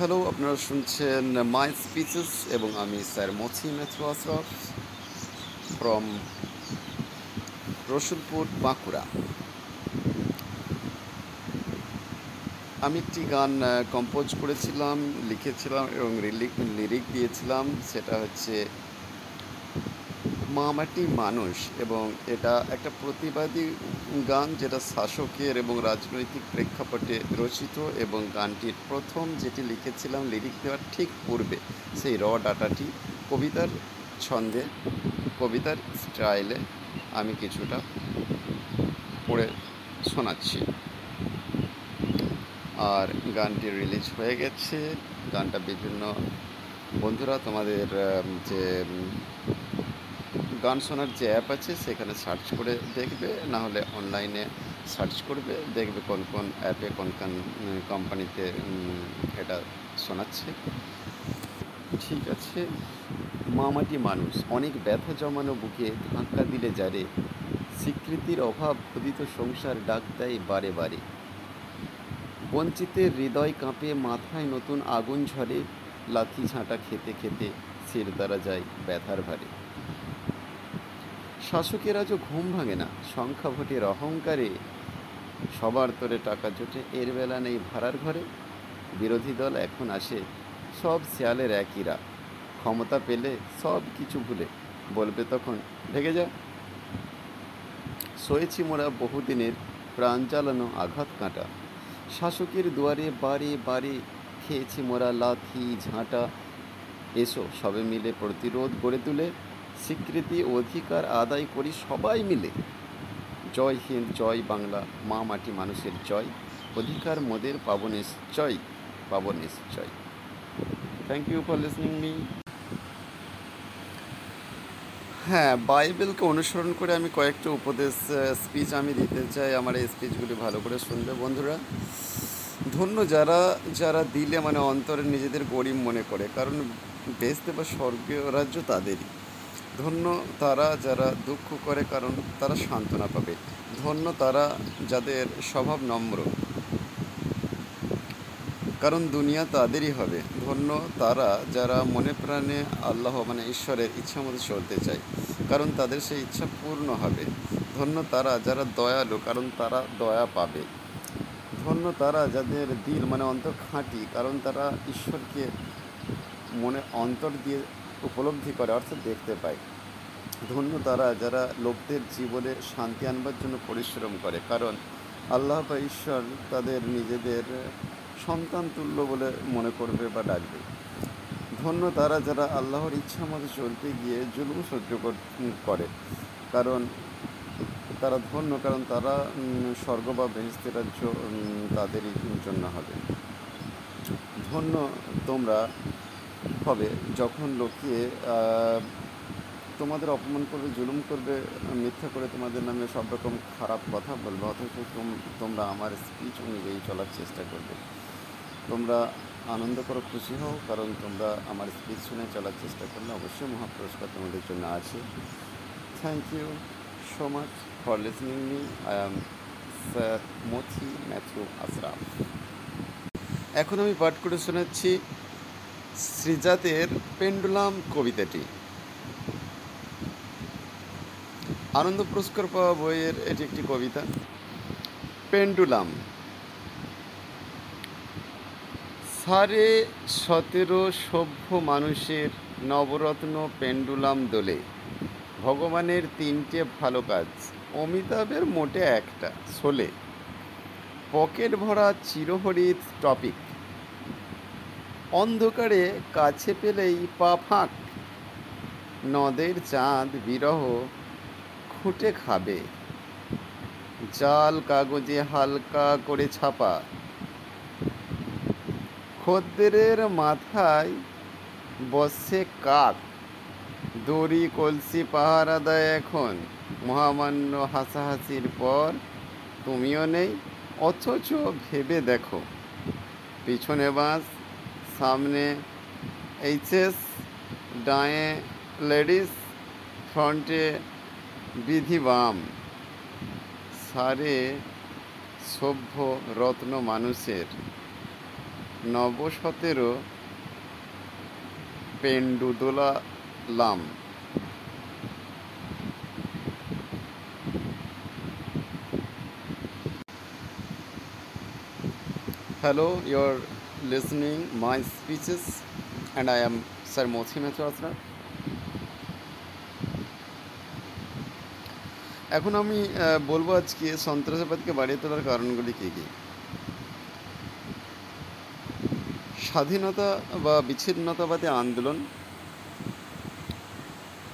Hello, আপনারা শুনছেন মাই speeches এবং আমি sir Mathi Matthew Ashraf from Rasulpur, Bankura. আমি একটি গান কম্পোজ করেছিলাম, লিখেছিলাম এবং লিরিক দিয়েছিলাম, সেটা হচ্ছে মামাটি মানুষ এবং এটা একটা প্রতিবাদী গান যেটা শাসকের এবং রাজনৈতিক প্রেক্ষাপটে রচিত এবং গানটির প্রথম যেটি লিখেছিলাম লিরিক দেওয়ার ঠিক পূর্বে, সেই র ডাটাটি কবিতার ছন্দে, কবিতার স্টাইলে আমি কিছুটা পড়ে শোনাচ্ছি। আর গানটি রিলিজ হয়ে গেছে, গানটা বিভিন্ন বন্ধুরা তোমাদের যে গান শোনার যে অ্যাপ আছে, সেখানে সার্চ করে দেখবে না হলে অনলাইনে সার্চ করবে, দেখবে কোন কোন অ্যাপে কোন কোন কোম্পানিতে এটা শোনাচ্ছে। ঠিক আছে। মামাটি মানুষ, অনেক ব্যথা জমানো বুকে ধাক্কা দিলে যারে, স্বীকৃতির অভাব ক্ষুদিত সংসার ডাক দেয় বারে বারে। বঞ্চিতের হৃদয় কাঁপে, মাথায় নতুন আগুন ঝরে, লাথি ঝাঁটা খেতে খেতে শির দ্বারা যায় ব্যথার ভারে। শাসকের আজও ঘুম ভাঙে না, সংখ্যা ভোটের অহংকারে সবার তোরে টাকা জোটে, এর বেলা নেই ভাড়ার ঘরে। বিরোধী দল এখন আসে, সব শেয়ালের একইরা ক্ষমতা পেলে সব কিছু ভুলে, বলবে তখন ঢেকে যা। সয়েছি মোরা বহুদিনের প্রাণ চালানো আঘাত কাঁটা। শাসকের দুয়ারে বারে বারে খেয়েছি মোরা লাথি, ঝাঁটা। এসো সবে মিলে প্রতিরোধ গড়ে তুলে। স্বীকৃতি, অধিকার আদায় করি সবাই মিলে। জয় হিন্দ, জয় বাংলা, মা মাটি মানুষের জয়। অধিকার মোদের পাব নিশ্চয় পাব নিশ্চয় thank you for listening me হ্যাঁ বাইবেলকে অনুসরণ করে আমি কয়েকটা উপদেশ স্পিচ আমি দিতে চাই। আমার এই স্পিচগুলি ভালো করে শুনবে বন্ধুরা। ধন্য যারা যারা দিলে মানে অন্তরে নিজেদের গরিব মনে করে, কারণ বেসতে বা স্বর্গীয় রাজ্য তাদেরই। ধন্য তারা যারা দুঃখ করে কারণ তারা সান্ত্বনা পাবে। ধন্য তারা যাদের স্বভাব নম্র। কারণ দুনিয়া তাদেরই হবে। ধন্য তারা যারা মনে প্রাণে আল্লাহ মানে ঈশ্বরের ইচ্ছা মতো চলতে চায়। কারণ তাদের সেই ইচ্ছা পূর্ণ হবে। ধন্য তারা যারা দয়ালু, কারণ তারা দয়া পাবে। ধন্য তারা যাদের দিল মানে অন্তর খাঁটি, কারণ তারা ঈশ্বরকে মনে অন্তর দিয়ে উপলব্ধি করে, অর্থাৎ দেখতে পায় ধন্য তারা যারা লোকদের জীবনে শান্তি আনবার জন্য পরিশ্রম করে, কারণ আল্লাহ বা ঈশ্বর তাদের নিজেদের সন্তান তুল্য বলে মনে করবে বা ডাকবে। ধন্য তারা যারা আল্লাহর ইচ্ছা মতো চলতে গিয়ে জুলুম সহ্য করে কারণ তারা ধন্য, কারণ তারা স্বর্গ বা বেহেস্তি রাজ্য তাদেরই জন্য হবে। ধন্য তোমরা হবে যখন লোকে তোমাদের অপমান করবে, জুলুম করবে, মিথ্যা করে তোমাদের নামে সব রকম খারাপ কথা বলবে, অথচ তোমরা আমার স্পিচ অনুযায়ী চলার চেষ্টা করবে। তোমরা আনন্দ করো, খুশি হও, কারণ তোমরা আমার স্পিচ শুনে চলার চেষ্টা করলে অবশ্যই মহাপুরস্কার তোমাদের জন্য আছে। Thank you so much for listening me I am sir Mathi Matthew Ashraf এখন আমি পাঠ করে শোনাচ্ছি শ্রীজাতের পেন্ডুলাম কবিতাটি। আনন্দ পুরস্কার পাওয়া বইয়ের এটি একটি কবিতা। পেন্ডুলাম। সাড়ে সতেরো সভ্য মানুষের নবরত্ন পেন্ডুলাম দোলে। ভগবানের তিনটে ভালো কাজ, অমিতাভের মোটে একটা সোলে পকেট ভরা চিরহরিত টপিক অন্ধকারে কাছে পেলেই পা ফাঁক। নদের চাঁদ বিরহ খুঁটে খাবে। জাল কাগজে হালকা করে ছাপা। খদ্দেরের মাথায় বসে কাক। দড়ি কলসি পাহারা দেয় এখন। মহামান্য হাসাহাসির পর তুমিও নেই, অথচ ভেবে দেখো। পিছনে বাস সামনে এইচএস ডায়ে লেডিস ফ্রন্টে বিধি বাম সারে সভ্য রত্ন মানুষের নব সতেরো পেন্ডুদোলা লাম Hello, you're listening my speeches, and I am Sir Mothi Mehta এখন আমি বলব আজকে সন্ত্রাসবাদকে বাড়িয়ে তোলার কারণগুলি কী কী? স্বাধীনতা বা বিচ্ছিন্নতাবাদী আন্দোলন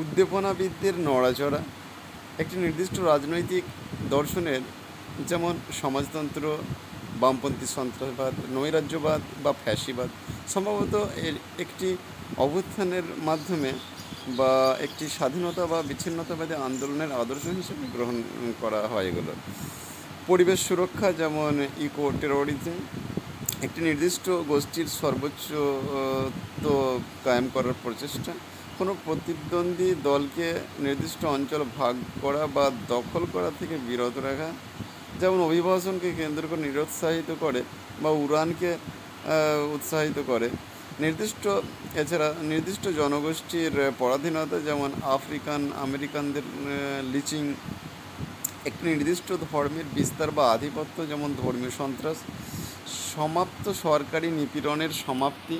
উদ্দীপনাবিদদের নড়াচড়া একটি নির্দিষ্ট রাজনৈতিক দর্শনের যেমন সমাজতন্ত্র বামপন্থী সন্ত্রাসবাদ, নৈরাজ্যবাদ বা ফ্যাসিবাদ, সম্ভবত এর একটি অভ্যুত্থানের মাধ্যমে বা একটি স্বাধীনতা বা বিচ্ছিন্নতাবাদী আন্দোলনের আদর্শ হিসেবে গ্রহণ করা হয় এগুলো। পরিবেশ সুরক্ষা যেমন ইকো টেরোরিজম, একটি নির্দিষ্ট গোষ্ঠীর সর্বোচ্চ তো কায়েম করার প্রচেষ্টা, কোনো প্রতিদ্বন্দ্বী দলকে নির্দিষ্ট অঞ্চল ভাগ করা বা দখল করা থেকে বিরত রাখা যেমন অভিবাসনকে কেন্দ্র করে নিরুৎসাহিত করে বা উড়ানকে উৎসাহিত করে। নির্দিষ্ট, এছাড়া নির্দিষ্ট জনগোষ্ঠীর পরাধীনতা যেমন আফ্রিকান, আমেরিকানদের লিচিং, একটি নির্দিষ্ট ধর্মের বিস্তার বা আধিপত্য যেমন ধর্মীয় সন্ত্রাস, সমাপ্ত সরকারি নিপীড়নের সমাপ্তি,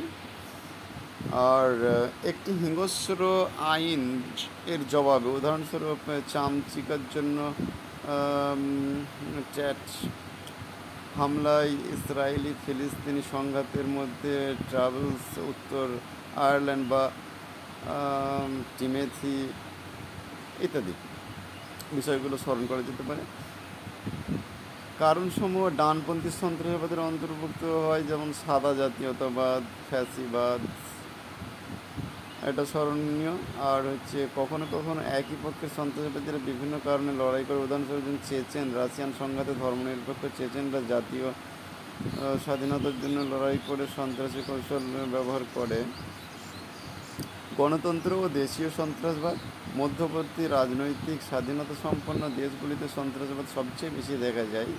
আর একটি হিংস্র আইন এর জবাবে, উদাহরণস্বরূপ চামচিকার জন্য চ্যাট, হামলায় ইসরায়েলি ফিলিস্তিনি সংঘাতের মধ্যে ট্রাভেলস, উত্তর আয়ারল্যান্ড বা টিমেথি ইত্যাদি বিষয়গুলো স্মরণ করা যেতে পারে। কারণসমূহ ডানপন্থী সন্ত্রাসবাদের অন্তর্ভুক্ত হয়, যেমন সাদা জাতীয়তাবাদ, ফ্যাসিবাদ এটা স্মরণীয়। আর হচ্ছে কখনো কখনো একই পক্ষের সন্ত্রাসবাদীরা বিভিন্ন কারণে লড়াই করে উদাহরণস্বরূপ যেমন চেচেন, রাশিয়ান সংঘাতে ধর্মনিরপেক্ষ চেচেনরা জাতীয় স্বাধীনতার জন্য লড়াই করে সন্ত্রাসী কৌশল ব্যবহার করে। গণতন্ত্র ও দেশীয় সন্ত্রাসবাদ, মধ্যবর্তী রাজনৈতিক স্বাধীনতা সম্পন্ন দেশগুলিতে সন্ত্রাসবাদ সবচেয়ে বেশি দেখা যায়।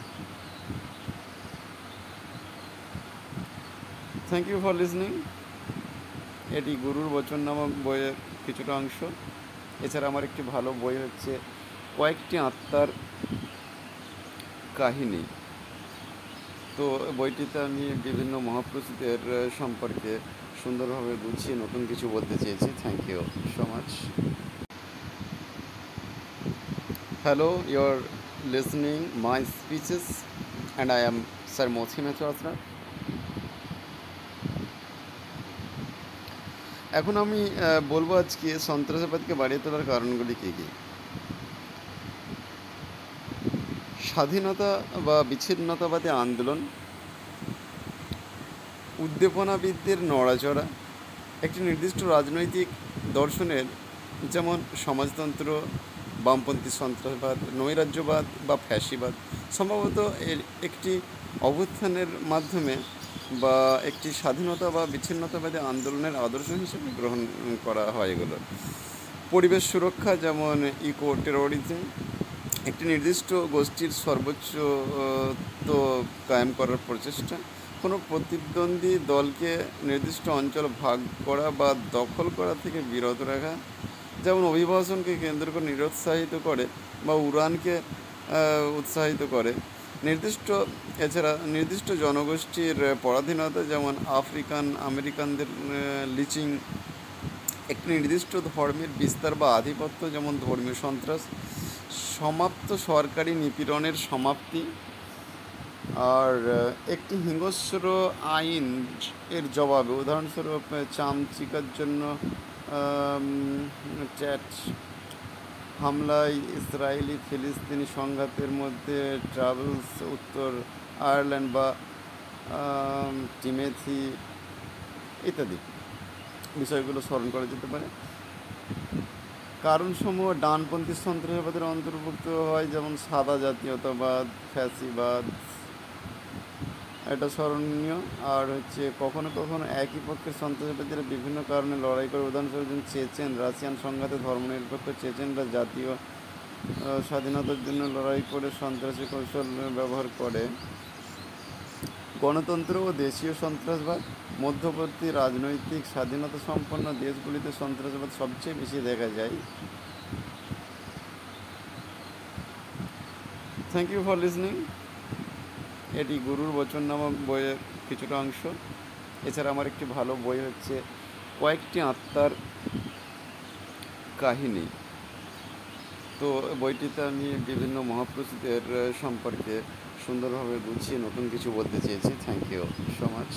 থ্যাংক ইউ ফর লিসনিং এটি গুরুর বচন নামক বইয়ের কিছুটা অংশ। এছাড়া আমার একটি ভালো বই হচ্ছে কয়েকটি আত্মার কাহিনী। তো বইটিতে আমি বিভিন্ন মহাপুরুষদের সম্পর্কে সুন্দরভাবে গুছিয়ে নতুন কিছু বলতে চেয়েছি। Thank you so much hello your listening my speeches and I am sir Mathi মেথ্রা এখন আমি বলব আজকে সন্ত্রাসবাদকে বাড়িয়ে তোলার কারণগুলি কী কী? স্বাধীনতা বা বিচ্ছিন্নতাবাদী আন্দোলন, উদ্দীপনাবিদদের নড়াচড়া, একটি নির্দিষ্ট রাজনৈতিক দর্শনের, যেমন সমাজতন্ত্র, বামপন্থী সন্ত্রাসবাদ, নৈরাজ্যবাদ বা ফ্যাসিবাদ, সম্ভবত এর একটি অভ্যুত্থানের মাধ্যমে বা একটি স্বাধীনতা বা বিচ্ছিন্নতাবাদী আন্দোলনের আদর্শ হিসেবে গ্রহণ করা হয় এগুলো। পরিবেশ সুরক্ষা যেমন ইকো টেরোরিজম, একটি নির্দিষ্ট গোষ্ঠীর সর্বোচ্চ তো কায়েম করার প্রচেষ্টা। কোনো প্রতিদ্বন্দ্বী দলকে নির্দিষ্ট অঞ্চল ভাগ করা বা দখল করা থেকে বিরত রাখা, যেমন অভিবাসনকে কেন্দ্র করে নিরুৎসাহিত করে বা উড়ানকে উৎসাহিত করে নির্দিষ্ট, এছাড়া নির্দিষ্ট জনগোষ্ঠীর পরাধীনতা, যেমন আফ্রিকান, আমেরিকানদের লিচিং, একটি নির্দিষ্ট ধর্মের বিস্তার বা আধিপত্য, যেমন ধর্মীয় সন্ত্রাস, সমাপ্ত সরকারি নিপীড়নের সমাপ্তি, আর একটি হিংস্র আইন এর জবাবে, উদাহরণস্বরূপ চামচিকার জন্য চ্যাট হামলায় ইসরায়েলি ফিলিস্তিনি সংঘাতের মধ্যে ট্রাভেলস, উত্তর আয়ারল্যান্ড বা টিমেথি ইত্যাদি বিষয়গুলো স্মরণ করা যেতে পারে। কারণসমূহ ডানপন্থী সন্ত্রাসবাদের অন্তর্ভুক্ত হয়, যেমন সাদা জাতীয়তাবাদ, ফ্যাসিবাদ এটা স্মরণীয়। আর হচ্ছে কখনো কখনো একই পক্ষের সন্ত্রাসবাদীরা বিভিন্ন কারণে লড়াই করে উদাহরণস্বরূপ চেচেন, রাশিয়ান সংঘাতে ধর্মনিরপেক্ষ চেচেনরা জাতীয় স্বাধীনতার জন্য লড়াই করে সন্ত্রাসী কৌশল ব্যবহার করে। গণতন্ত্র ও দেশীয় সন্ত্রাসবাদ, মধ্যবর্তী রাজনৈতিক স্বাধীনতা সম্পন্ন দেশগুলিতে সন্ত্রাসবাদ সবচেয়ে বেশি দেখা যায়। থ্যাংক ইউ ফর লিসনিং এটি গুরুর বচন নামক বইয়ের কিছুটা অংশ। এছাড়া আমার একটি ভালো বই হচ্ছে কয়েকটি আত্মার কাহিনী। তো বইটিতে আমি বিভিন্ন মহাপুরুষদের সম্পর্কে সুন্দরভাবে গুছিয়ে নতুন কিছু বলতে চেয়েছি। Thank you so much